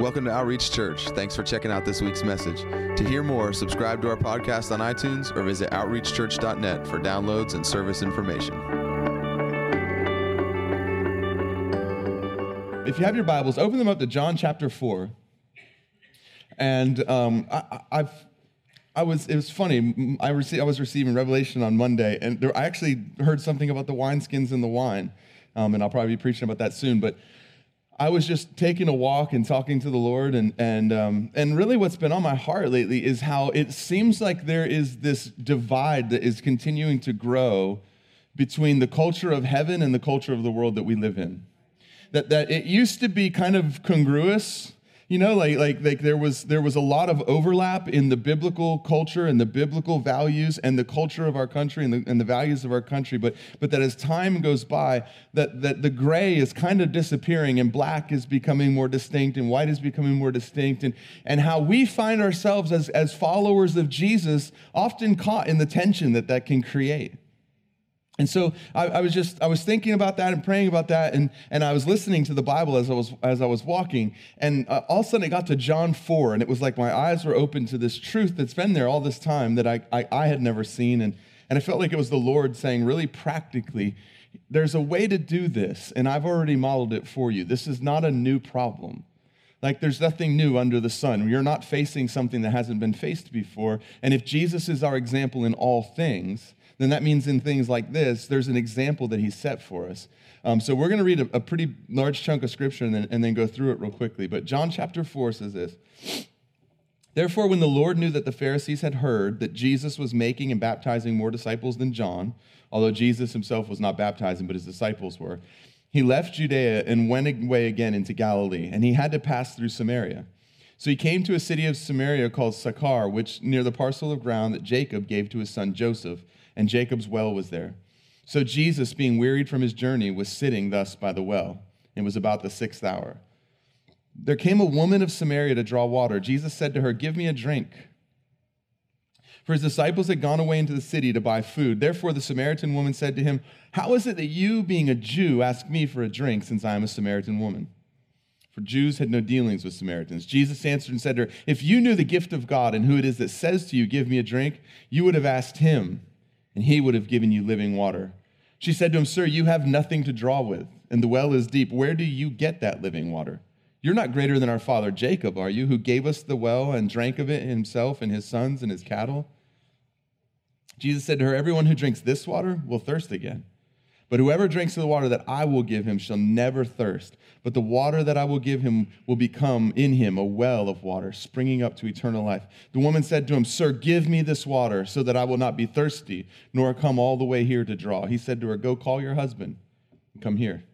Welcome to Outreach Church. Thanks for checking out this week's message. To hear more, subscribe to our podcast on iTunes or visit outreachchurch.net for downloads and service information. If you have your Bibles, open them up to John chapter 4. And um, I, I've I was it was funny. I I was receiving revelation on Monday, and there, I actually heard something about the wineskins and the wine, um, and I'll probably be preaching about that soon. But I was just taking a walk and talking to the Lord, and and um, and really, what's been on my heart lately is how it seems like there is this divide that is continuing to grow between the culture of heaven and the culture of the world that we live in. That that it used to be kind of congruous you know like, like like there was there was a lot of overlap in the biblical culture and the biblical values and the culture of our country and the, and the values of our country. But but that as time goes by that that the gray is kind of disappearing and black is becoming more distinct and white is becoming more distinct. And and how we find ourselves as as followers of jesus often caught in the tension that that can create and so I, I, was just I was thinking about that and praying about that, and, and I was listening to the Bible as I was as I was walking, and uh, all of a sudden it got to John four, and it was like my eyes were open to this truth that's been there all this time that I, I, I had never seen, and and I felt like it was the Lord saying really practically, there's a way to do this, and I've already modeled it for you. This is not a new problem. Like there's nothing new under the sun. You're not facing something that hasn't been faced before. And if Jesus is our example in all things, then that means in things like this, there's an example that he set for us. Um, so we're going to read a, a, pretty large chunk of scripture and then, and then go through it real quickly. But John chapter 4 says this Therefore, when the Lord knew that the Pharisees had heard that Jesus was making and baptizing more disciples than John, although Jesus himself was not baptizing, but his disciples were, he left Judea and went away again into Galilee, and he had to pass through Samaria. So he came to a city of Samaria called Sychar, which near the parcel of ground that Jacob gave to his son Joseph and Jacob's well was there. So Jesus, being wearied from his journey, was sitting thus by the well. It was about the sixth hour. There came a woman of Samaria to draw water. Jesus said to her, Give me a drink. For his disciples had gone away into the city to buy food. Therefore, the Samaritan woman said to him, How is it that you, being a Jew, ask me for a drink, since I am a Samaritan woman? For Jews had no dealings with Samaritans. Jesus answered and said to her, If you knew the gift of God and who it is that says to you, Give me a drink, you would have asked him and he would have given you living water. She said to him, Sir, you have nothing to draw with, and the well is deep. Where do you get that living water? You're not greater than our father Jacob, are you, who gave us the well and drank of it himself and his sons and his cattle? Jesus said to her, Everyone who drinks this water will thirst again. But whoever drinks of the water that I will give him shall never thirst. But the water that I will give him will become in him a well of water, springing up to eternal life. The woman said to him, Sir, give me this water so that I will not be thirsty, nor come all the way here to draw. He said to her, Go call your husband and come here.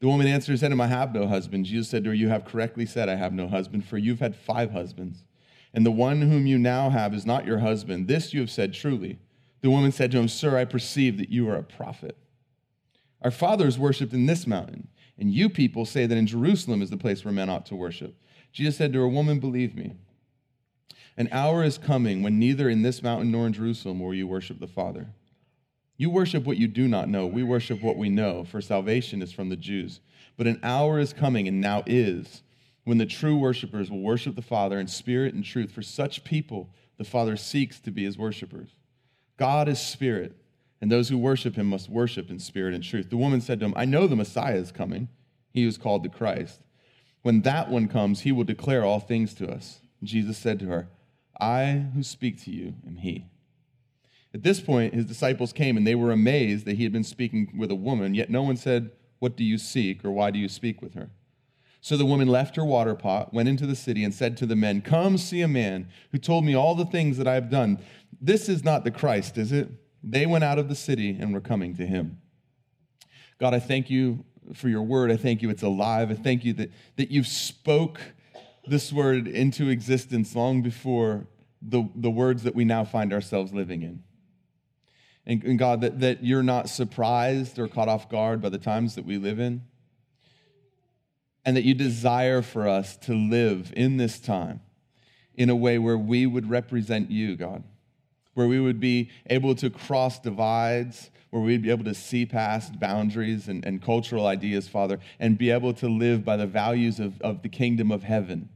The woman answered and said him, I have no husband. Jesus said to her, You have correctly said, I have no husband, for you've had five husbands, and the one whom you now have is not your husband. This you have said truly. The woman said to him, Sir, I perceive that you are a prophet. Our fathers worshiped in this mountain, and you people say that in Jerusalem is the place where men ought to worship. Jesus said to her, Woman, believe me. An hour is coming when neither in this mountain nor in Jerusalem will you worship the Father. You worship what you do not know. We worship what we know, for salvation is from the Jews. But an hour is coming, and now is, when the true worshipers will worship the Father in spirit and truth. For such people, the Father seeks to be his worshipers. God is spirit and those who worship him must worship in spirit and truth. The woman said to him, I know the Messiah is coming, he is called the Christ. When that one comes, he will declare all things to us. Jesus said to her, I who speak to you am he. At this point, his disciples came, and they were amazed that he had been speaking with a woman, yet no one said, What do you seek, or why do you speak with her? So the woman left her water pot, went into the city, and said to the men, Come see a man who told me all the things that I have done. This is not the Christ, is it? They went out of the city and were coming to him. God, I thank you for your word. I thank you it's alive. I thank you that, that you've spoke this word into existence long before the, the words that we now find ourselves living in. And, and God, that, that you're not surprised or caught off guard by the times that we live in. And that you desire for us to live in this time in a way where we would represent you, God where we would be able to cross divides, where we'd be able to see past boundaries and, and cultural ideas, Father, and be able to live by the values of, of the kingdom of heaven,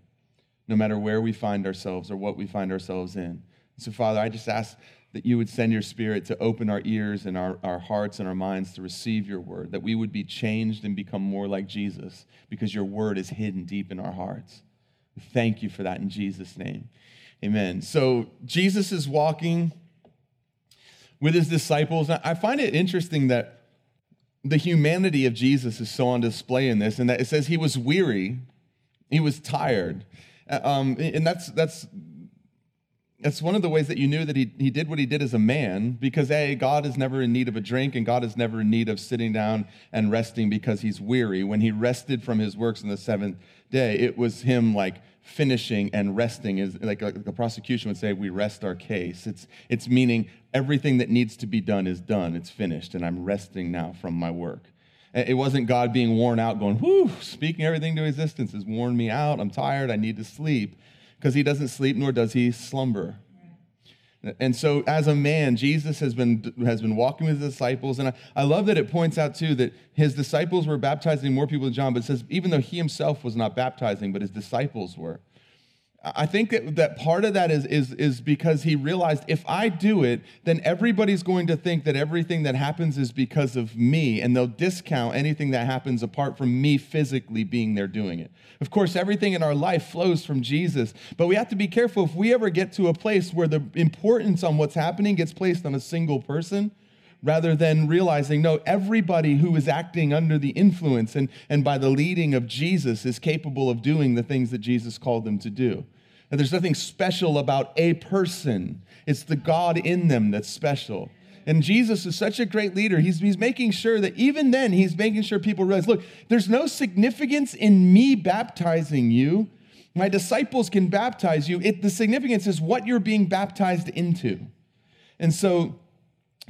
no matter where we find ourselves or what we find ourselves in. So, Father, I just ask that you would send your spirit to open our ears and our, our hearts and our minds to receive your word, that we would be changed and become more like Jesus because your word is hidden deep in our hearts. Thank you for that in Jesus' name. Amen. So Jesus is walking with his disciples. I find it interesting that the humanity of Jesus is so on display in this, and that it says he was weary, he was tired. Uh, um, and that's, that's that's one of the ways that you knew that he, he did what he did as a man because a god is never in need of a drink and god is never in need of sitting down and resting because he's weary when he rested from his works on the seventh day it was him like finishing and resting is like, the prosecution would say we rest our case it's it's meaning everything that needs to be done is done it's finished and i'm resting now from my work it wasn't God being worn out, going, whoo, speaking everything to existence has worn me out. I'm tired. I need to sleep because he doesn't sleep nor does he slumber. And so, as a man, Jesus has been, has been walking with his disciples. And I, I love that it points out, too, that his disciples were baptizing more people than John, but it says even though he himself was not baptizing, but his disciples were. I think that, that part of that is, is, is because he realized if I do it, then everybody's going to think that everything that happens is because of me, and they'll discount anything that happens apart from me physically being there doing it. Of course, everything in our life flows from Jesus, but we have to be careful if we ever get to a place where the importance on what's happening gets placed on a single person rather than realizing, no, everybody who is acting under the influence and, and by the leading of Jesus is capable of doing the things that Jesus called them to do. And there's nothing special about a person, it's the God in them that's special. And Jesus is such a great leader. He's, he's making sure that even then, he's making sure people realize look, there's no significance in me baptizing you. My disciples can baptize you. It, the significance is what you're being baptized into. And so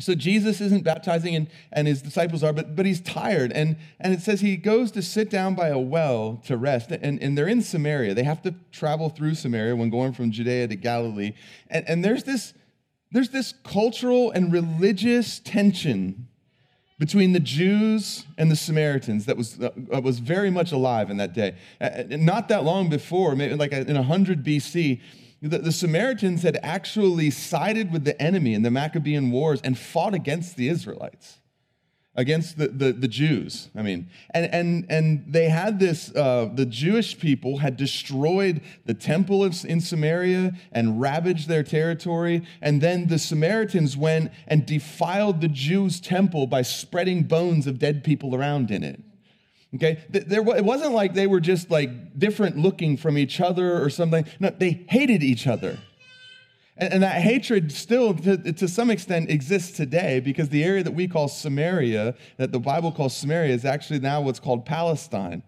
so Jesus isn't baptizing and, and his disciples are, but, but he's tired. And, and it says he goes to sit down by a well to rest. And, and they're in Samaria. They have to travel through Samaria when going from Judea to Galilee. And, and there's, this, there's this cultural and religious tension between the Jews and the Samaritans that was, uh, was very much alive in that day. Uh, not that long before, maybe like in 100 BC, the, the Samaritans had actually sided with the enemy in the Maccabean Wars and fought against the Israelites against the, the, the, Jews. I mean, and, and, and they had this, uh, the Jewish people had destroyed the temple in Samaria and ravaged their territory. And then the Samaritans went and defiled the Jews' temple by spreading bones of dead people around in it. Okay, there, it wasn't like they were just like different looking from each other or something. No, they hated each other. And, and that hatred still, to, to some extent, exists today because the area that we call Samaria, that the Bible calls Samaria, is actually now what's called Palestine.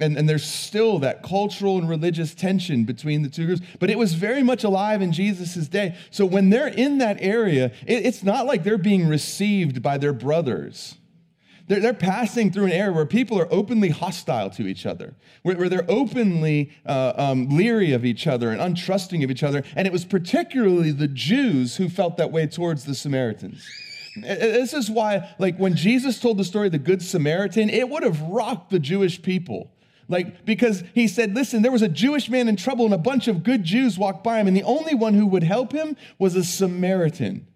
And, and, there's still that cultural and religious tension between the two groups. But it was very much alive in Jesus' day. So when they're in that area, it, it's not like they're being received by their brothers. They're, they're passing through an era where people are openly hostile to each other, where, where they're openly uh, um, leery of each other and untrusting of each other. And it was particularly the Jews who felt that way towards the Samaritans. This is why, like, when Jesus told the story of the Good Samaritan, it would have rocked the Jewish people. Like, because he said, listen, there was a Jewish man in trouble, and a bunch of good Jews walked by him, and the only one who would help him was a Samaritan.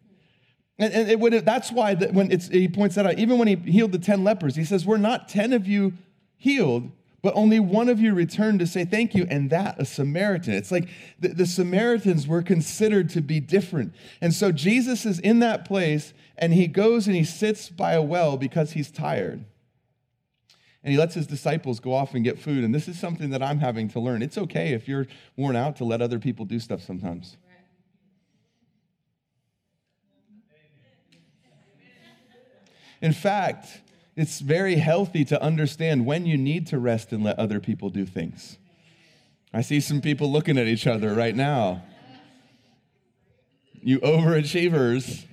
And, and it would, that's why the, when he points that out, even when he healed the 10 lepers, he says, We're not 10 of you healed, but only one of you returned to say thank you, and that a Samaritan. It's like the, the Samaritans were considered to be different. And so Jesus is in that place, and he goes and he sits by a well because he's tired. And he lets his disciples go off and get food. And this is something that I'm having to learn. It's okay if you're worn out to let other people do stuff sometimes. In fact, it's very healthy to understand when you need to rest and let other people do things. I see some people looking at each other right now. You overachievers.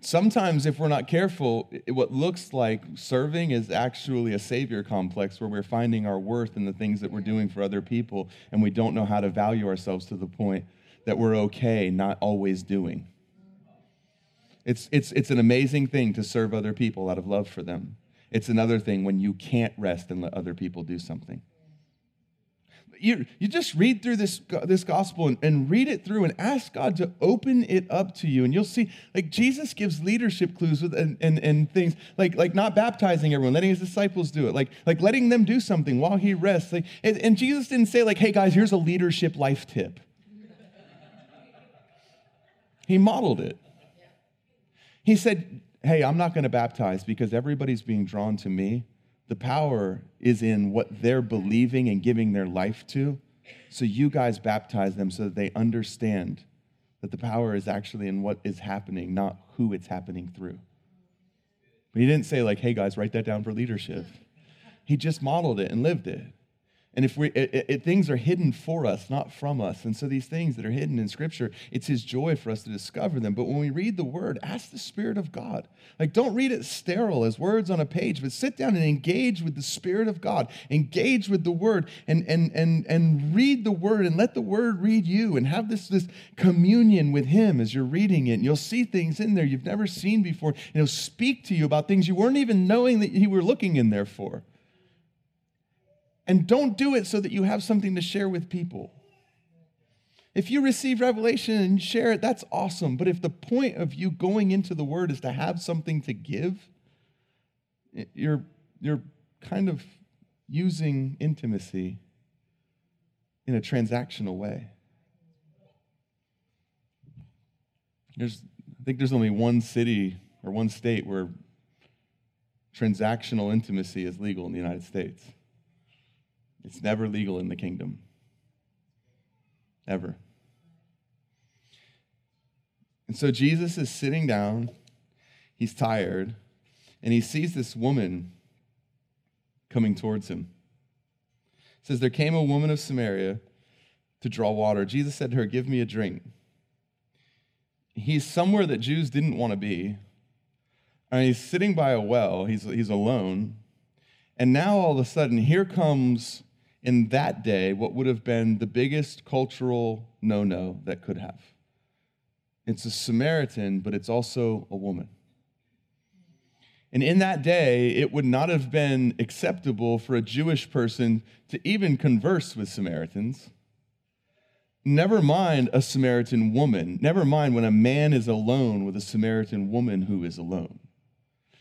Sometimes, if we're not careful, what looks like serving is actually a savior complex where we're finding our worth in the things that we're doing for other people, and we don't know how to value ourselves to the point that we're okay not always doing. It's, it's, it's an amazing thing to serve other people out of love for them. It's another thing when you can't rest and let other people do something. You, you just read through this, this gospel and, and read it through and ask God to open it up to you. And you'll see, like, Jesus gives leadership clues with, and, and, and things like, like not baptizing everyone, letting his disciples do it, like, like letting them do something while he rests. Like, and, and Jesus didn't say, like, hey, guys, here's a leadership life tip. He modeled it. He said, Hey, I'm not going to baptize because everybody's being drawn to me. The power is in what they're believing and giving their life to. So you guys baptize them so that they understand that the power is actually in what is happening, not who it's happening through. But he didn't say, like, hey guys, write that down for leadership. He just modeled it and lived it. And if we, it, it, things are hidden for us, not from us. And so these things that are hidden in Scripture, it's His joy for us to discover them. But when we read the Word, ask the Spirit of God. Like, don't read it sterile as words on a page, but sit down and engage with the Spirit of God. Engage with the Word and, and, and, and read the Word and let the Word read you and have this, this communion with Him as you're reading it. And you'll see things in there you've never seen before. And He'll speak to you about things you weren't even knowing that you were looking in there for. And don't do it so that you have something to share with people. If you receive revelation and share it, that's awesome. But if the point of you going into the word is to have something to give, you're, you're kind of using intimacy in a transactional way. There's, I think there's only one city or one state where transactional intimacy is legal in the United States. It's never legal in the kingdom. Ever. And so Jesus is sitting down, he's tired, and he sees this woman coming towards him. It says, There came a woman of Samaria to draw water. Jesus said to her, Give me a drink. He's somewhere that Jews didn't want to be. And he's sitting by a well, he's, he's alone. And now all of a sudden, here comes in that day what would have been the biggest cultural no no that could have. It's a Samaritan, but it's also a woman. And in that day, it would not have been acceptable for a Jewish person to even converse with Samaritans. Never mind a Samaritan woman. Never mind when a man is alone with a Samaritan woman who is alone.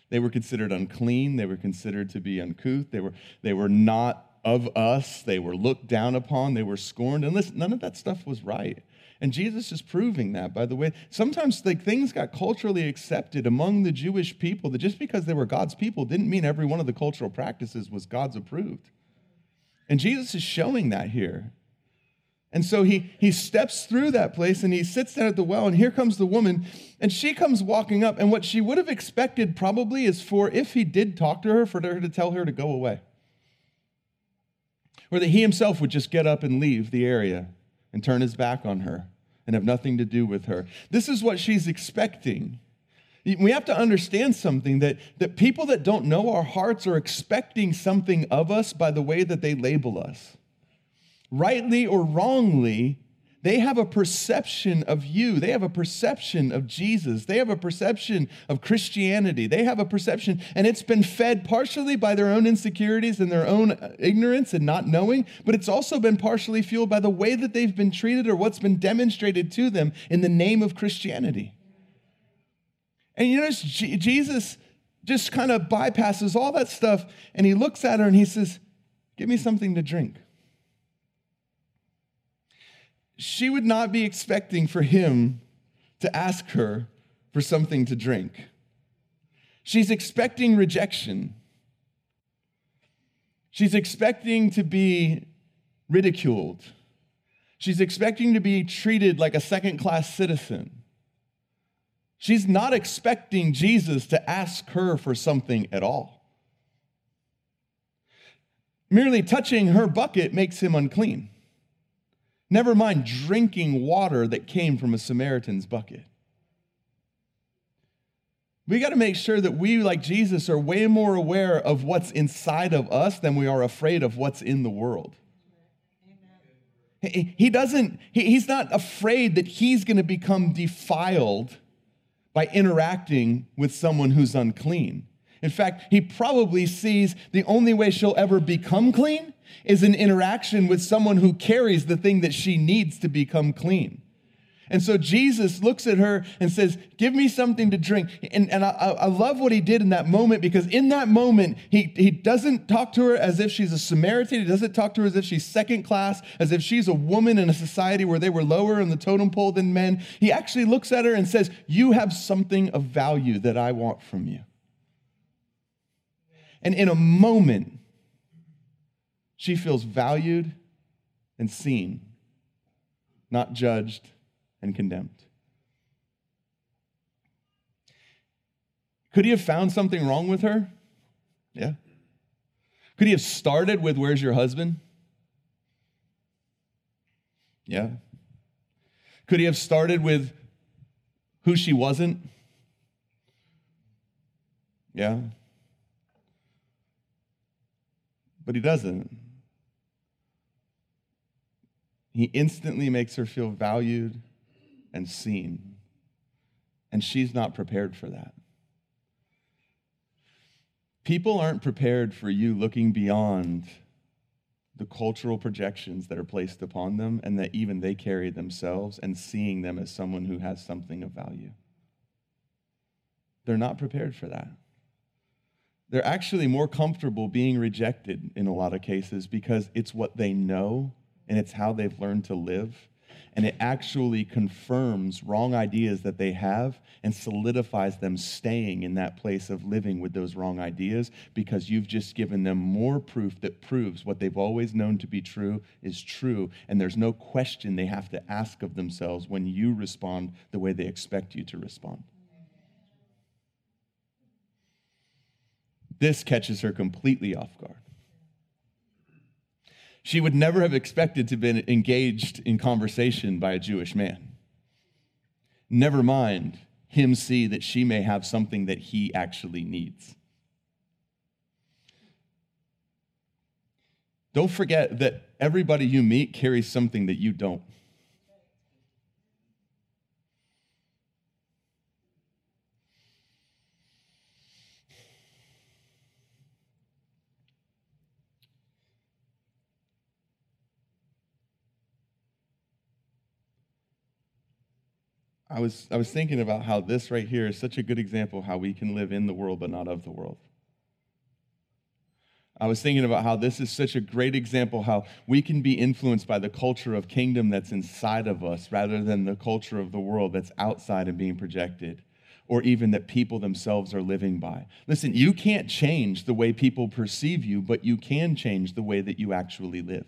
They were considered unclean. They were considered to be uncouth. They were, they were not of us. They were looked down upon. They were scorned. And listen, none of that stuff was right. And Jesus is proving that, by the way. Sometimes like, things got culturally accepted among the Jewish people that just because they were God's people didn't mean every one of the cultural practices was God's approved. And Jesus is showing that here. And so he, he steps through that place and he sits down at the well, and here comes the woman, and she comes walking up. And what she would have expected probably is for, if he did talk to her, for her to tell her to go away or that he himself would just get up and leave the area and turn his back on her and have nothing to do with her. This is what she's expecting. We have to understand something that, that people that don't know our hearts are expecting something of us by the way that they label us. Rightly or wrongly, they have a perception of you. They have a perception of Jesus. They have a perception of Christianity. They have a perception, and it's been fed partially by their own insecurities and their own uh, ignorance and not knowing, but it's also been partially fueled by the way that they've been treated or what's been demonstrated to them in the name of Christianity. And you notice Jesus just kind of bypasses all that stuff and he looks at her and he says, Give me something to drink she would not be expecting for him to ask her for something to drink. She's expecting rejection. She's expecting to be ridiculed. She's expecting to be treated like a second class citizen. She's not expecting Jesus to ask her for something at all. Merely touching her bucket makes him unclean. Never mind drinking water that came from a Samaritan's bucket. We got to make sure that we, like Jesus, are way more aware of what's inside of us than we are afraid of what's in the world. He doesn't, he's not afraid that he's going to become defiled by interacting with someone who's unclean. In fact, he probably sees the only way she'll ever become clean is an interaction with someone who carries the thing that she needs to become clean. And so Jesus looks at her and says, Give me something to drink. And, and I, I, love what he did in that moment because in that moment, he, he doesn't talk to her as if she's a Samaritan. He doesn't talk to her as if she's second class, as if she's a woman in a society where they were lower in the totem pole than men. He actually looks at her and says, You have something of value that I want from you. And in a moment, she feels valued and seen, not judged and condemned. Could he have found something wrong with her? Yeah. Could he have started with, Where's your husband? Yeah. Could he have started with who she wasn't? Yeah. But he doesn't. He instantly makes her feel valued and seen. And she's not prepared for that. People aren't prepared for you looking beyond the cultural projections that are placed upon them and that even they carry themselves and seeing them as someone who has something of value. They're not prepared for that. They're actually more comfortable being rejected in a lot of cases because it's what they know and it's how they've learned to live and it actually confirms wrong ideas that they have and solidifies them staying in that place of living with those wrong ideas because you've just given them more proof that proves what they've always known to be true is true. And there's no question they have to ask of themselves when you respond the way they expect you to respond. This catches her completely off guard. She would never have expected to have been engaged in conversation by a Jewish man. Never mind him see that she may have something that he actually needs. Don't forget that everybody you meet carries something that you don't. I was, I was thinking about how this right here is such a good example of how we can live in the world but not of the world. I was thinking about how this is such a great example how we can be influenced by the culture of kingdom that's inside of us rather than the culture of the world that's outside and being projected or even that people themselves are living by. Listen, you can't change the way people perceive you, but you can change the way that you actually live.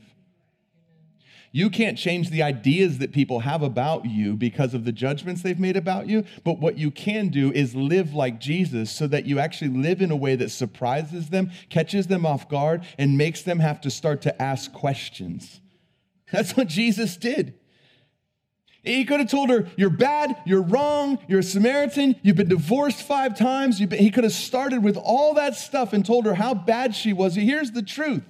You can't change the ideas that people have about you because of the judgments they've made about you, but what you can do is live like Jesus so that you actually live in a way that surprises them, catches them off guard, and makes them have to start to ask questions. That's what Jesus did. He could have told her, You're bad, you're wrong, you're a Samaritan, you've been divorced five times. Been, he could have started with all that stuff and told her how bad she was. Here's the truth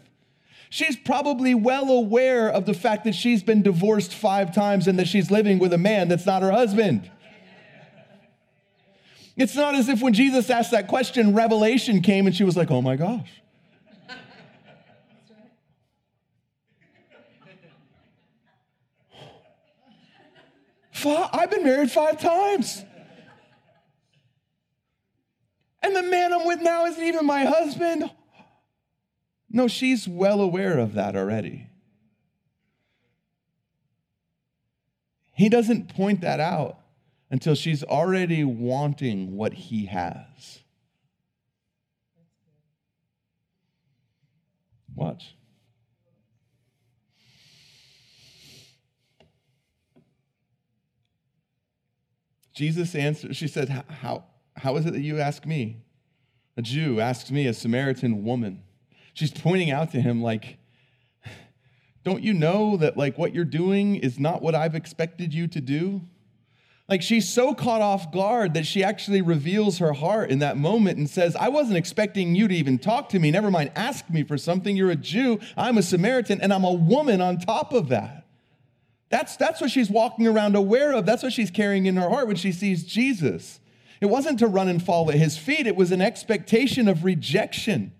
She's probably well aware of the fact that she's been divorced five times and that she's living with a man that's not her husband. It's not as if when Jesus asked that question, revelation came and she was like, oh my gosh. I've been married five times. And the man I'm with now isn't even my husband. No, she's well aware of that already. He doesn't point that out until she's already wanting what he has. Watch. Jesus answered, she said, how, how is it that you ask me? A Jew asks me, a Samaritan woman. She's pointing out to him, like, don't you know that like what you're doing is not what I've expected you to do? Like she's so caught off guard that she actually reveals her heart in that moment and says, I wasn't expecting you to even talk to me. Never mind, ask me for something. You're a Jew, I'm a Samaritan, and I'm a woman on top of that. That's, that's what she's walking around aware of. That's what she's carrying in her heart when she sees Jesus. It wasn't to run and fall at his feet, it was an expectation of rejection.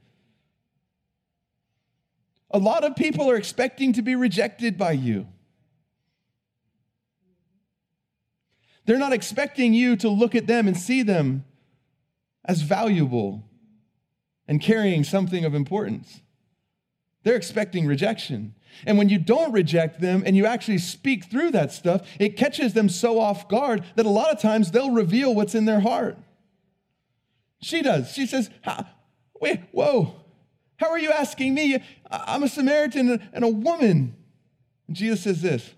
A lot of people are expecting to be rejected by you. They're not expecting you to look at them and see them as valuable and carrying something of importance. They're expecting rejection. And when you don't reject them and you actually speak through that stuff, it catches them so off guard that a lot of times they'll reveal what's in their heart. She does. She says, Wait, whoa, how are you asking me? I'm a Samaritan and a woman. And Jesus says this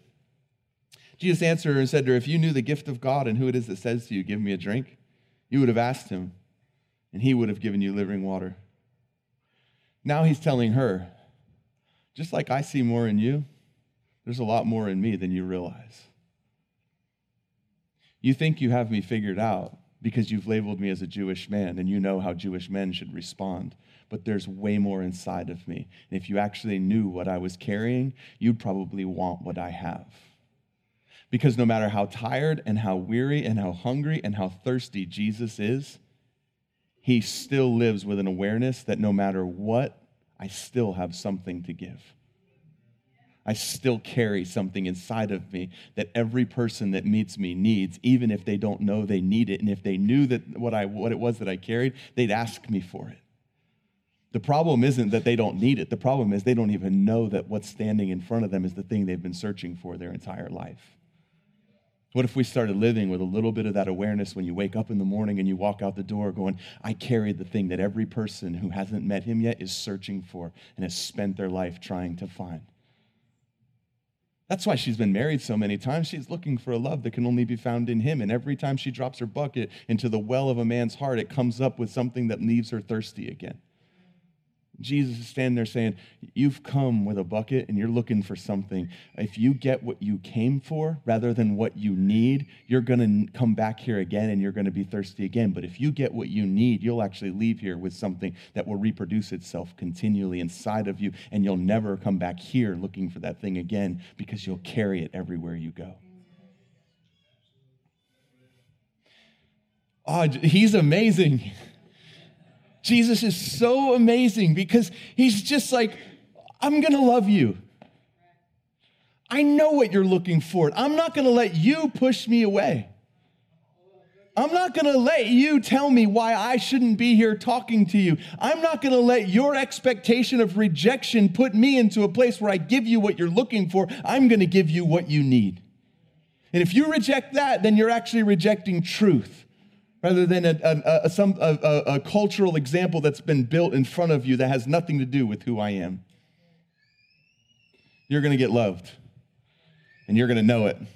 Jesus answered her and said to her, If you knew the gift of God and who it is that says to you, Give me a drink, you would have asked him, and he would have given you living water. Now he's telling her, just like I see more in you, there's a lot more in me than you realize. You think you have me figured out because you've labeled me as a Jewish man and you know how Jewish men should respond. But there's way more inside of me. And if you actually knew what I was carrying, you'd probably want what I have. Because no matter how tired and how weary and how hungry and how thirsty Jesus is, he still lives with an awareness that no matter what, I still have something to give. I still carry something inside of me that every person that meets me needs, even if they don't know they need it. And if they knew that what, I, what it was that I carried, they'd ask me for it. The problem isn't that they don't need it. The problem is they don't even know that what's standing in front of them is the thing they've been searching for their entire life. What if we started living with a little bit of that awareness when you wake up in the morning and you walk out the door going, I carry the thing that every person who hasn't met him yet is searching for and has spent their life trying to find? That's why she's been married so many times. She's looking for a love that can only be found in him. And every time she drops her bucket into the well of a man's heart, it comes up with something that leaves her thirsty again. Jesus is standing there saying, You've come with a bucket and you're looking for something. If you get what you came for rather than what you need, you're going to come back here again and you're going to be thirsty again. But if you get what you need, you'll actually leave here with something that will reproduce itself continually inside of you and you'll never come back here looking for that thing again because you'll carry it everywhere you go. Oh, he's amazing. Jesus is so amazing because he's just like, I'm going to love you. I know what you're looking for. I'm not going to let you push me away. I'm not going to let you tell me why I shouldn't be here talking to you. I'm not going to let your expectation of rejection put me into a place where I give you what you're looking for. I'm going to give you what you need. And if you reject that, then you're actually rejecting truth rather than a, a, a some, a, cultural example that's been built in front of you that has nothing to do with who I am. You're going to get loved, and you're going to know it, and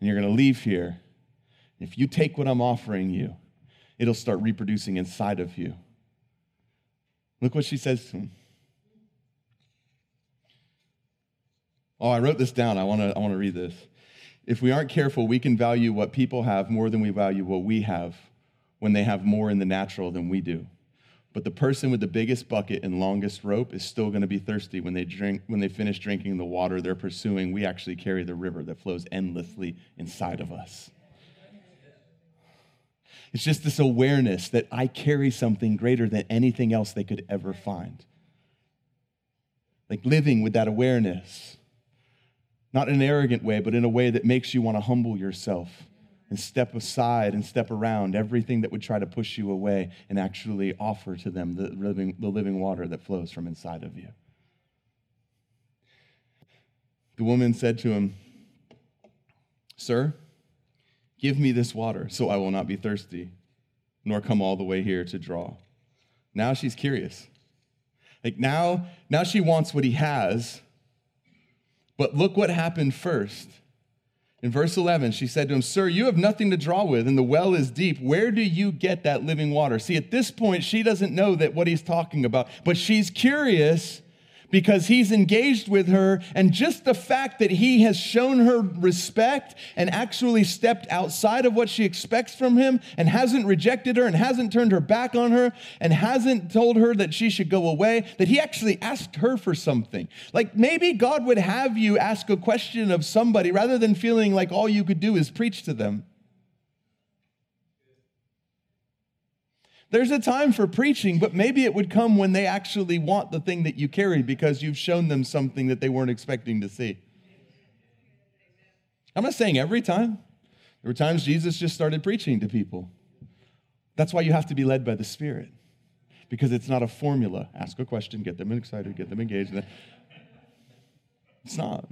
you're going to leave here. If you take what I'm offering you, it'll start reproducing inside of you. Look what she says to him. Oh, I wrote this down. I want to I want to read this. If we aren't careful, we can value what people have more than we value what we have when they have more in the natural than we do. But the person with the biggest bucket and longest rope is still going to be thirsty when they drink when they finish drinking the water they're pursuing. We actually carry the river that flows endlessly inside of us. It's just this awareness that I carry something greater than anything else they could ever find. Like living with that awareness. Not in an arrogant way, but in a way that makes you want to humble yourself and step aside and step around everything that would try to push you away and actually offer to them the living, the living water that flows from inside of you. The woman said to him, Sir, give me this water so I will not be thirsty, nor come all the way here to draw. Now she's curious. Like now, now she wants what he has but look what happened first. In verse 11, she said to him, Sir, you have nothing to draw with, and the well is deep. Where do you get that living water? See, at this point, she doesn't know that what he's talking about, but she's curious because he's engaged with her. And just the fact that he has shown her respect and actually stepped outside of what she expects from him and hasn't rejected her and hasn't turned her back on her and hasn't told her that she should go away, that he actually asked her for something. Like maybe God would have you ask a question of somebody rather than feeling like all you could do is preach to them. There's a time for preaching, but maybe it would come when they actually want the thing that you carry because you've shown them something that they weren't expecting to see. I'm not saying every time. There were times Jesus just started preaching to people. That's why you have to be led by the Spirit because it's not a formula. Ask a question, get them excited, get them engaged. It's not.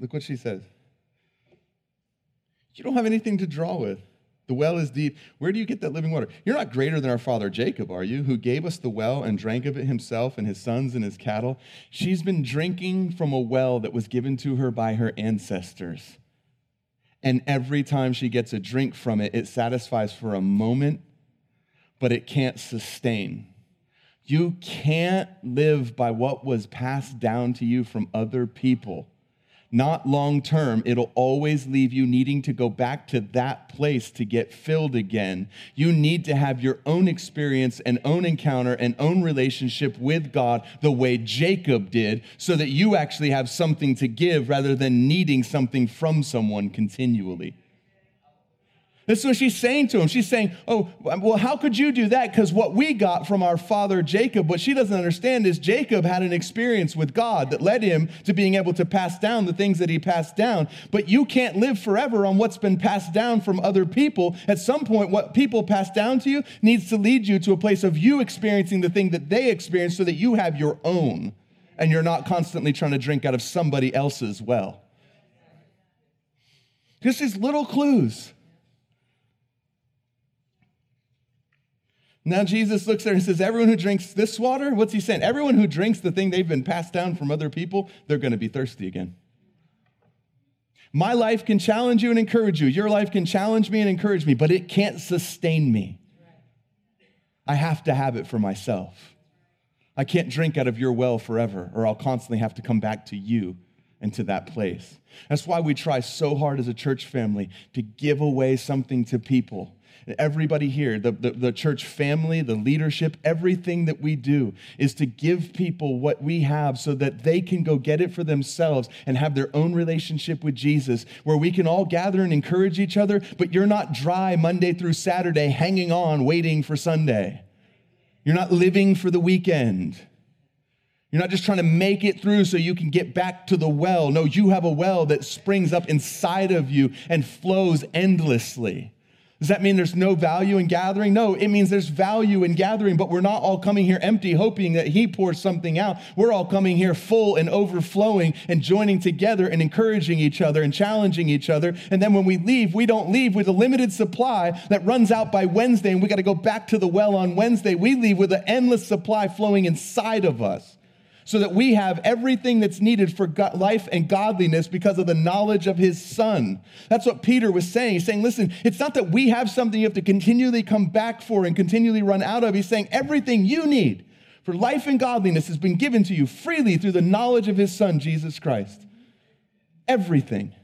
Look what she says. You don't have anything to draw with. The well is deep. Where do you get that living water? You're not greater than our father Jacob, are you, who gave us the well and drank of it himself and his sons and his cattle? She's been drinking from a well that was given to her by her ancestors. And every time she gets a drink from it, it satisfies for a moment, but it can't sustain. You can't live by what was passed down to you from other people not long term. It'll always leave you needing to go back to that place to get filled again. You need to have your own experience and own encounter and own relationship with God the way Jacob did, so that you actually have something to give rather than needing something from someone continually. That's what she's saying to him. She's saying, Oh, well, how could you do that? Because what we got from our father Jacob, what she doesn't understand is Jacob had an experience with God that led him to being able to pass down the things that he passed down. But you can't live forever on what's been passed down from other people. At some point, what people pass down to you needs to lead you to a place of you experiencing the thing that they experienced so that you have your own and you're not constantly trying to drink out of somebody else's well. Just these little clues. Now Jesus looks there and says, Everyone who drinks this water, what's he saying? Everyone who drinks the thing they've been passed down from other people, they're going to be thirsty again. My life can challenge you and encourage you. Your life can challenge me and encourage me, but it can't sustain me. I have to have it for myself. I can't drink out of your well forever, or I'll constantly have to come back to you and to that place. That's why we try so hard as a church family to give away something to people everybody here, the, the, the, church family, the leadership, everything that we do is to give people what we have so that they can go get it for themselves and have their own relationship with Jesus, where we can all gather and encourage each other, but you're not dry Monday through Saturday hanging on, waiting for Sunday. You're not living for the weekend. You're not just trying to make it through so you can get back to the well. No, you have a well that springs up inside of you and flows endlessly. Does that mean there's no value in gathering? No, it means there's value in gathering, but we're not all coming here empty, hoping that He pours something out. We're all coming here full and overflowing and joining together and encouraging each other and challenging each other. And then when we leave, we don't leave with a limited supply that runs out by Wednesday and we got to go back to the well on Wednesday. We leave with an endless supply flowing inside of us so that we have everything that's needed for life and godliness because of the knowledge of his son. That's what Peter was saying. He's saying, listen, it's not that we have something you have to continually come back for and continually run out of. He's saying everything you need for life and godliness has been given to you freely through the knowledge of his son, Jesus Christ. Everything.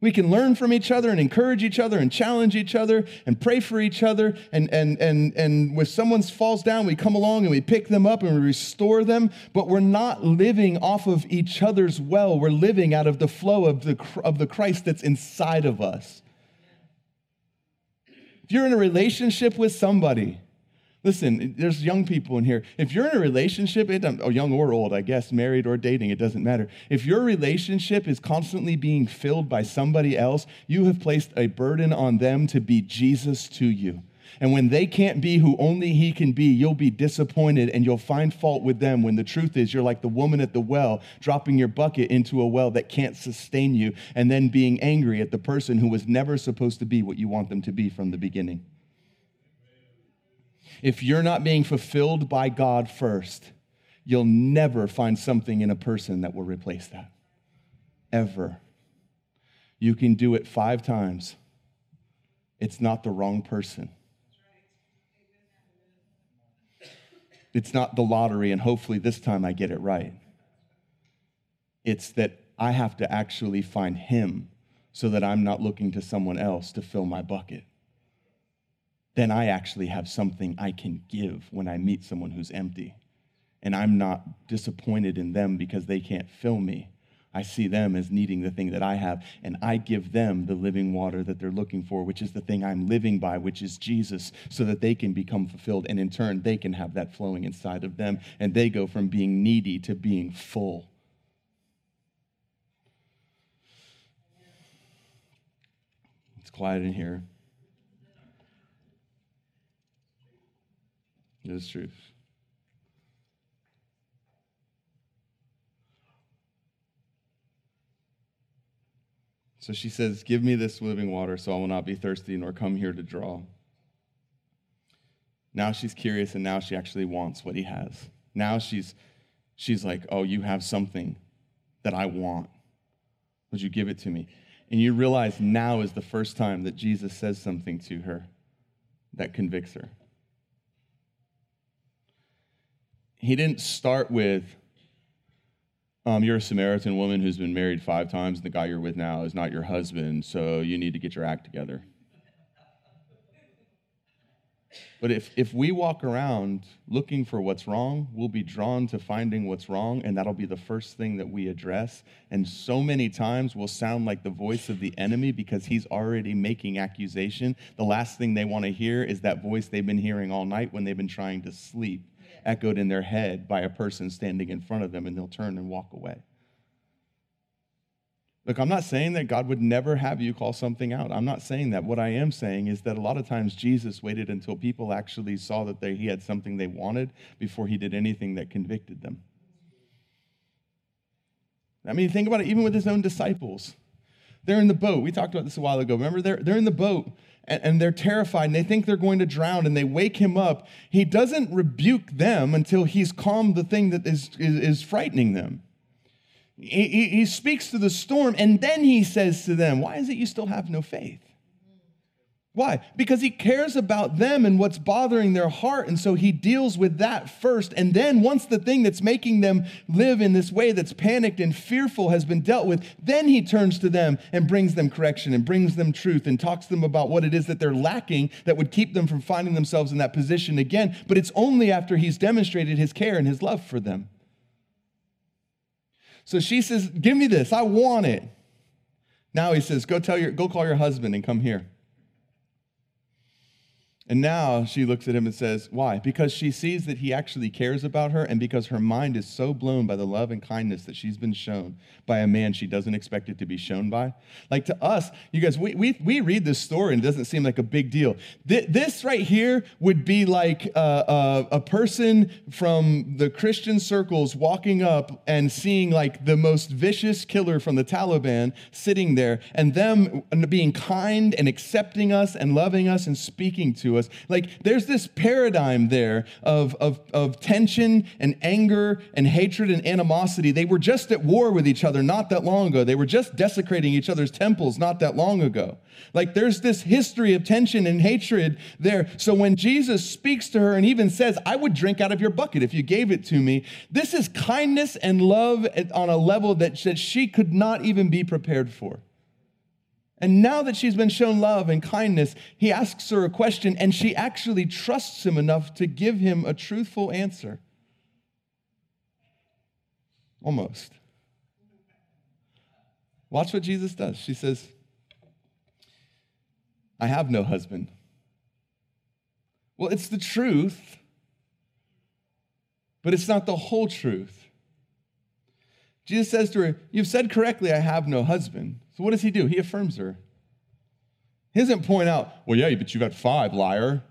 We can learn from each other and encourage each other and challenge each other and pray for each other. And, and, and, and when someone falls down, we come along and we pick them up and we restore them. But we're not living off of each other's well. We're living out of the flow of the, of the Christ that's inside of us. If you're in a relationship with somebody, Listen, there's young people in here. If you're in a relationship, it, or oh, young or old, I guess, married or dating, it doesn't matter. If your relationship is constantly being filled by somebody else, you have placed a burden on them to be Jesus to you. And when they can't be who only He can be, you'll be disappointed and you'll find fault with them when the truth is you're like the woman at the well, dropping your bucket into a well that can't sustain you, and then being angry at the person who was never supposed to be what you want them to be from the beginning if you're not being fulfilled by God first, you'll never find something in a person that will replace that. Ever. You can do it five times. It's not the wrong person. It's not the lottery, and hopefully this time I get it right. It's that I have to actually find Him so that I'm not looking to someone else to fill my bucket then I actually have something I can give when I meet someone who's empty. And I'm not disappointed in them because they can't fill me. I see them as needing the thing that I have, and I give them the living water that they're looking for, which is the thing I'm living by, which is Jesus, so that they can become fulfilled. And in turn, they can have that flowing inside of them, and they go from being needy to being full. It's quiet in here. It is truth. So she says, Give me this living water so I will not be thirsty nor come here to draw. Now she's curious and now she actually wants what he has. Now she's, she's like, Oh, you have something that I want. Would you give it to me? And you realize now is the first time that Jesus says something to her that convicts her. He didn't start with, um, you're a Samaritan woman who's been married five times, and the guy you're with now is not your husband, so you need to get your act together. But if, if we walk around looking for what's wrong, we'll be drawn to finding what's wrong, and that'll be the first thing that we address. And so many times we'll sound like the voice of the enemy because he's already making accusation. The last thing they want to hear is that voice they've been hearing all night when they've been trying to sleep echoed in their head by a person standing in front of them, and they'll turn and walk away. Look, I'm not saying that God would never have you call something out. I'm not saying that. What I am saying is that a lot of times Jesus waited until people actually saw that they, he had something they wanted before he did anything that convicted them. I mean, think about it, even with his own disciples. They're in the boat. We talked about this a while ago. Remember, they're, they're in the boat and, and they're terrified and they think they're going to drown and they wake him up. He doesn't rebuke them until he's calmed the thing that is, is, is frightening them. He, he, he speaks to the storm and then he says to them, Why is it you still have no faith? Why? Because he cares about them and what's bothering their heart. And so he deals with that first. And then, once the thing that's making them live in this way that's panicked and fearful has been dealt with, then he turns to them and brings them correction and brings them truth and talks to them about what it is that they're lacking that would keep them from finding themselves in that position again. But it's only after he's demonstrated his care and his love for them. So she says, Give me this. I want it. Now he says, Go tell your, go call your husband and come here. And now she looks at him and says, Why? Because she sees that he actually cares about her, and because her mind is so blown by the love and kindness that she's been shown by a man she doesn't expect it to be shown by. Like to us, you guys, we, we, we read this story and it doesn't seem like a big deal. This right here would be like a, a, a person from the Christian circles walking up and seeing like the most vicious killer from the Taliban sitting there, and them being kind and accepting us and loving us and speaking to us. Like there's this paradigm there of, of, of tension and anger and hatred and animosity. They were just at war with each other not that long ago. They were just desecrating each other's temples not that long ago. Like there's this history of tension and hatred there. So when Jesus speaks to her and even says, I would drink out of your bucket if you gave it to me, this is kindness and love on a level that she could not even be prepared for. And now that she's been shown love and kindness, he asks her a question, and she actually trusts him enough to give him a truthful answer. Almost. Watch what Jesus does. She says, I have no husband. Well, it's the truth, but it's not the whole truth. Jesus says to her, You've said correctly, I have no husband. So what does he do? He affirms her. He doesn't point out, Well, yeah, but you've got five, liar.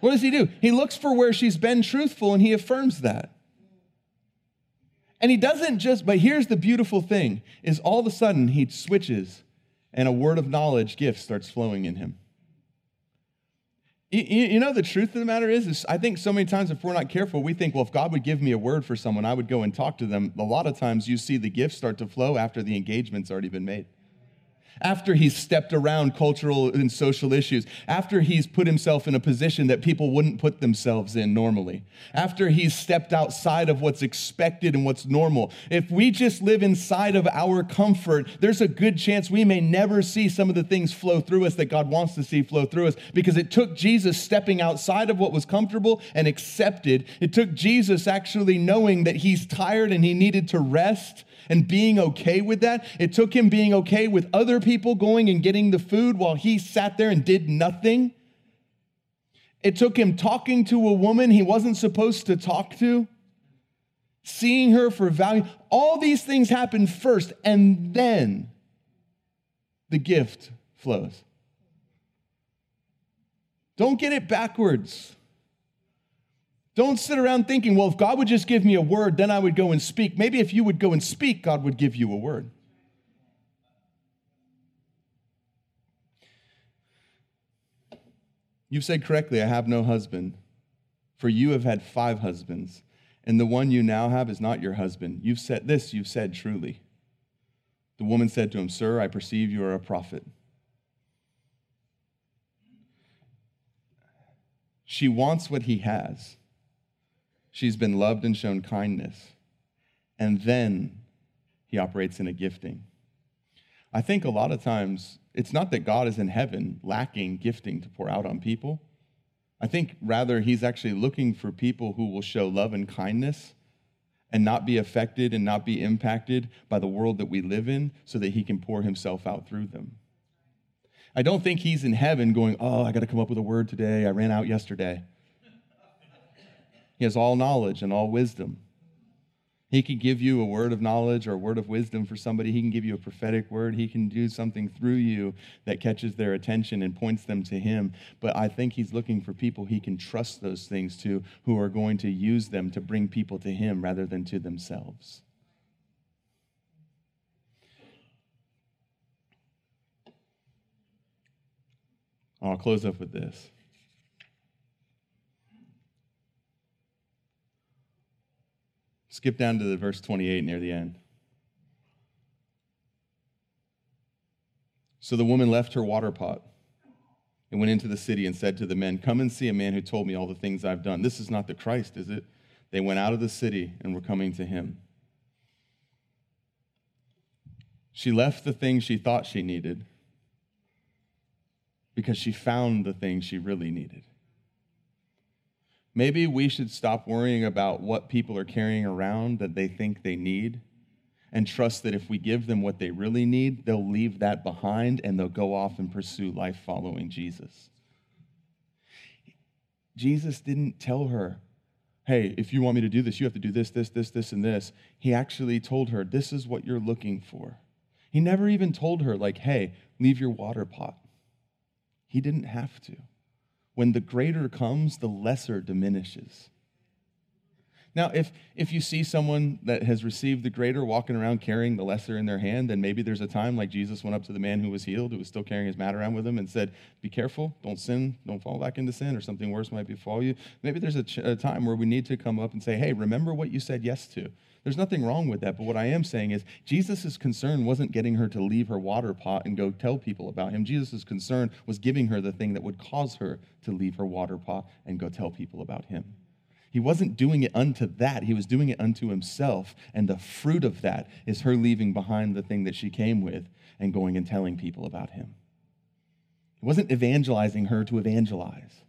What does he do? He looks for where she's been truthful and he affirms that. And he doesn't just, but here's the beautiful thing is all of a sudden he switches and a word of knowledge gift starts flowing in him. You, know, the truth of the matter is, is, I think so many times if we're not careful, we think, well, if God would give me a word for someone, I would go and talk to them. A lot of times you see the gifts start to flow after the engagement's already been made. After he's stepped around cultural and social issues, after he's put himself in a position that people wouldn't put themselves in normally, after he's stepped outside of what's expected and what's normal. If we just live inside of our comfort, there's a good chance we may never see some of the things flow through us that God wants to see flow through us because it took Jesus stepping outside of what was comfortable and accepted. It took Jesus actually knowing that he's tired and he needed to rest and being okay with that. It took him being okay with other people going and getting the food while he sat there and did nothing. It took him talking to a woman he wasn't supposed to talk to, seeing her for value. All these things happen first, and then the gift flows. Don't get it backwards. Don't sit around thinking, well, if God would just give me a word, then I would go and speak. Maybe if you would go and speak, God would give you a word. You've said correctly, I have no husband. For you have had five husbands, and the one you now have is not your husband. You've said this, you've said truly. The woman said to him, Sir, I perceive you are a prophet. She wants what he has. She's been loved and shown kindness. And then he operates in a gifting. I think a lot of times it's not that God is in heaven lacking gifting to pour out on people. I think rather he's actually looking for people who will show love and kindness and not be affected and not be impacted by the world that we live in so that he can pour himself out through them. I don't think he's in heaven going, Oh, I got to come up with a word today. I ran out yesterday. He has all knowledge and all wisdom. He can give you a word of knowledge or a word of wisdom for somebody. He can give you a prophetic word. He can do something through you that catches their attention and points them to Him. But I think He's looking for people He can trust those things to who are going to use them to bring people to Him rather than to themselves. I'll close up with this. Skip down to the verse 28 near the end. So the woman left her water pot and went into the city and said to the men, Come and see a man who told me all the things I've done. This is not the Christ, is it? They went out of the city and were coming to him. She left the thing she thought she needed because she found the thing she really needed. Maybe we should stop worrying about what people are carrying around that they think they need and trust that if we give them what they really need, they'll leave that behind and they'll go off and pursue life following Jesus. Jesus didn't tell her, hey, if you want me to do this, you have to do this, this, this, this, and this. He actually told her, this is what you're looking for. He never even told her, like, hey, leave your water pot. He didn't have to. When the greater comes, the lesser diminishes. Now, if, if you see someone that has received the greater walking around carrying the lesser in their hand, then maybe there's a time like Jesus went up to the man who was healed, who was still carrying his mat around with him, and said, Be careful, don't sin, don't fall back into sin, or something worse might befall you. Maybe there's a, ch- a time where we need to come up and say, Hey, remember what you said yes to. There's nothing wrong with that. But what I am saying is, Jesus' concern wasn't getting her to leave her water pot and go tell people about him. Jesus' concern was giving her the thing that would cause her to leave her water pot and go tell people about him. He wasn't doing it unto that, he was doing it unto himself. And the fruit of that is her leaving behind the thing that she came with and going and telling people about him. He wasn't evangelizing her to evangelize.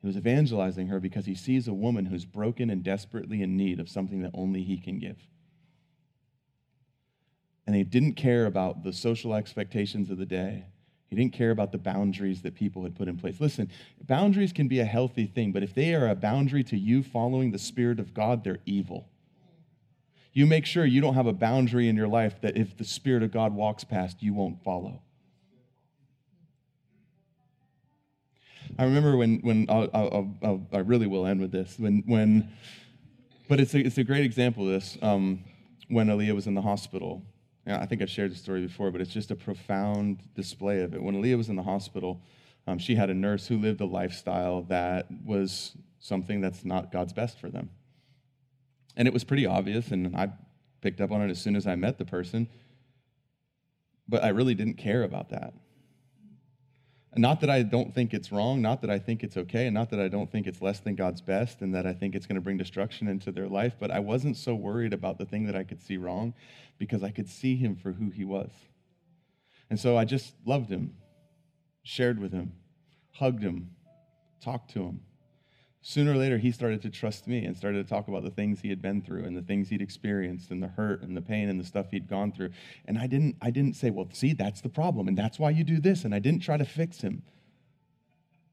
He was evangelizing her because he sees a woman who's broken and desperately in need of something that only he can give. And he didn't care about the social expectations of the day. He didn't care about the boundaries that people had put in place. Listen, boundaries can be a healthy thing, but if they are a boundary to you following the Spirit of God, they're evil. You make sure you don't have a boundary in your life that if the Spirit of God walks past, you won't follow. I remember when, when I'll, I'll, I'll, i really will end with this. When, when, but it's a, it's a great example of this. Um, when Aaliyah was in the hospital, I think I've shared the story before, but it's just a profound display of it. When Aaliyah was in the hospital, um, she had a nurse who lived a lifestyle that was something that's not God's best for them. And it was pretty obvious, and I picked up on it as soon as I met the person. But I really didn't care about that. Not that I don't think it's wrong, not that I think it's okay, and not that I don't think it's less than God's best and that I think it's going to bring destruction into their life, but I wasn't so worried about the thing that I could see wrong because I could see him for who he was. And so I just loved him, shared with him, hugged him, talked to him. Sooner or later, he started to trust me and started to talk about the things he had been through and the things he'd experienced and the hurt and the pain and the stuff he'd gone through. And I didn't, I didn't say, well, see, that's the problem and that's why you do this. And I didn't try to fix him.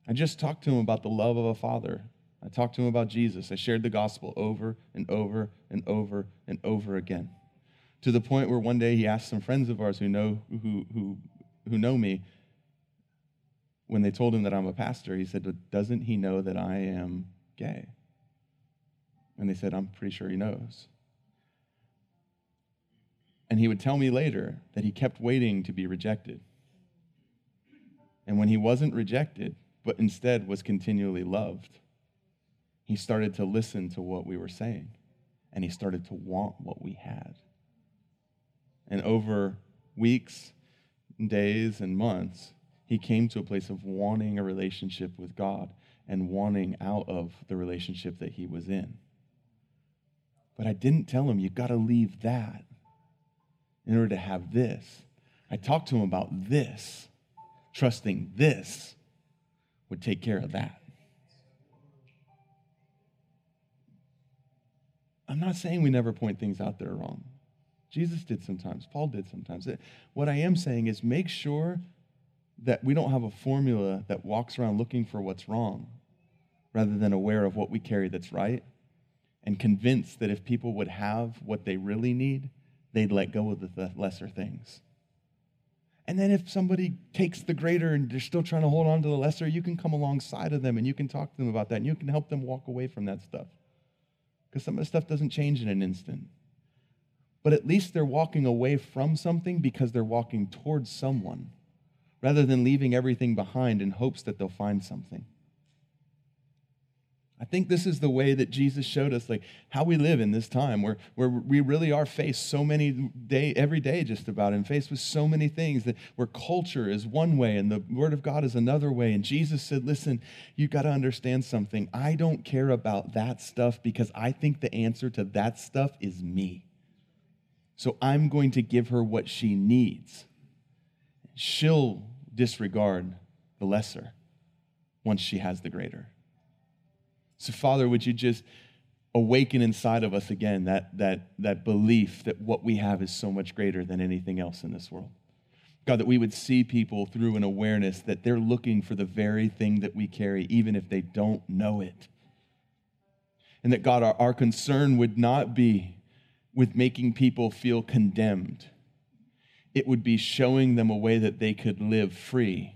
I just talked to him about the love of a father. I talked to him about Jesus. I shared the gospel over and over and over and over again. To the point where one day he asked some friends of ours who know, who, who, who know me, when they told him that I'm a pastor, he said, Doesn't he know that I am gay? And they said, I'm pretty sure he knows. And he would tell me later that he kept waiting to be rejected. And when he wasn't rejected, but instead was continually loved, he started to listen to what we were saying and he started to want what we had. And over weeks, days, and months, he came to a place of wanting a relationship with God and wanting out of the relationship that he was in. But I didn't tell him, you've got to leave that in order to have this. I talked to him about this, trusting this would take care of that. I'm not saying we never point things out that are wrong. Jesus did sometimes, Paul did sometimes. What I am saying is make sure that we don't have a formula that walks around looking for what's wrong rather than aware of what we carry that's right and convinced that if people would have what they really need, they'd let go of the lesser things. And then if somebody takes the greater and they're still trying to hold on to the lesser, you can come alongside of them and you can talk to them about that and you can help them walk away from that stuff. Because some of the stuff doesn't change in an instant. But at least they're walking away from something because they're walking towards someone rather than leaving everything behind in hopes that they'll find something. I think this is the way that Jesus showed us, like how we live in this time, where, where we really are faced so many day every day, just about, and faced with so many things that where culture is one way and the Word of God is another way. And Jesus said, "Listen, you got to understand something. I don't care about that stuff because I think the answer to that stuff is me. So I'm going to give her what she needs. She'll disregard the lesser once she has the greater. So, Father, would you just awaken inside of us again that, that, that belief that what we have is so much greater than anything else in this world? God, that we would see people through an awareness that they're looking for the very thing that we carry, even if they don't know it. And that, God, our, our concern would not be with making people feel condemned it would be showing them a way that they could live free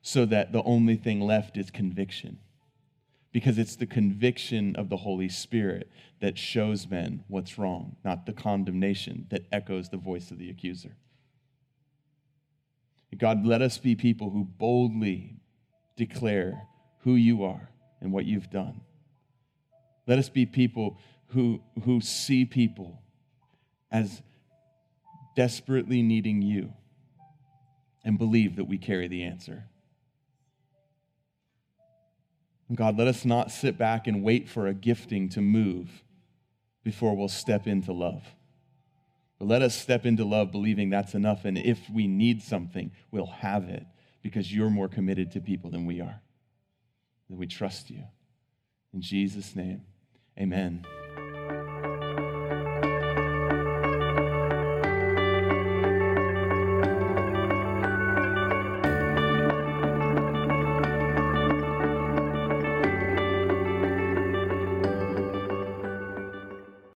so that the only thing left is conviction. Because it's the conviction of the Holy Spirit that shows men what's wrong, not the condemnation that echoes the voice of the accuser. God, let us be people who boldly declare who you are and what you've done. Let us be people who, who see people as desperately needing you and believe that we carry the answer. God, let us not sit back and wait for a gifting to move before we'll step into love. But let us step into love believing that's enough. And if we need something, we'll have it because you're more committed to people than we are. That we trust you. In Jesus' name, amen.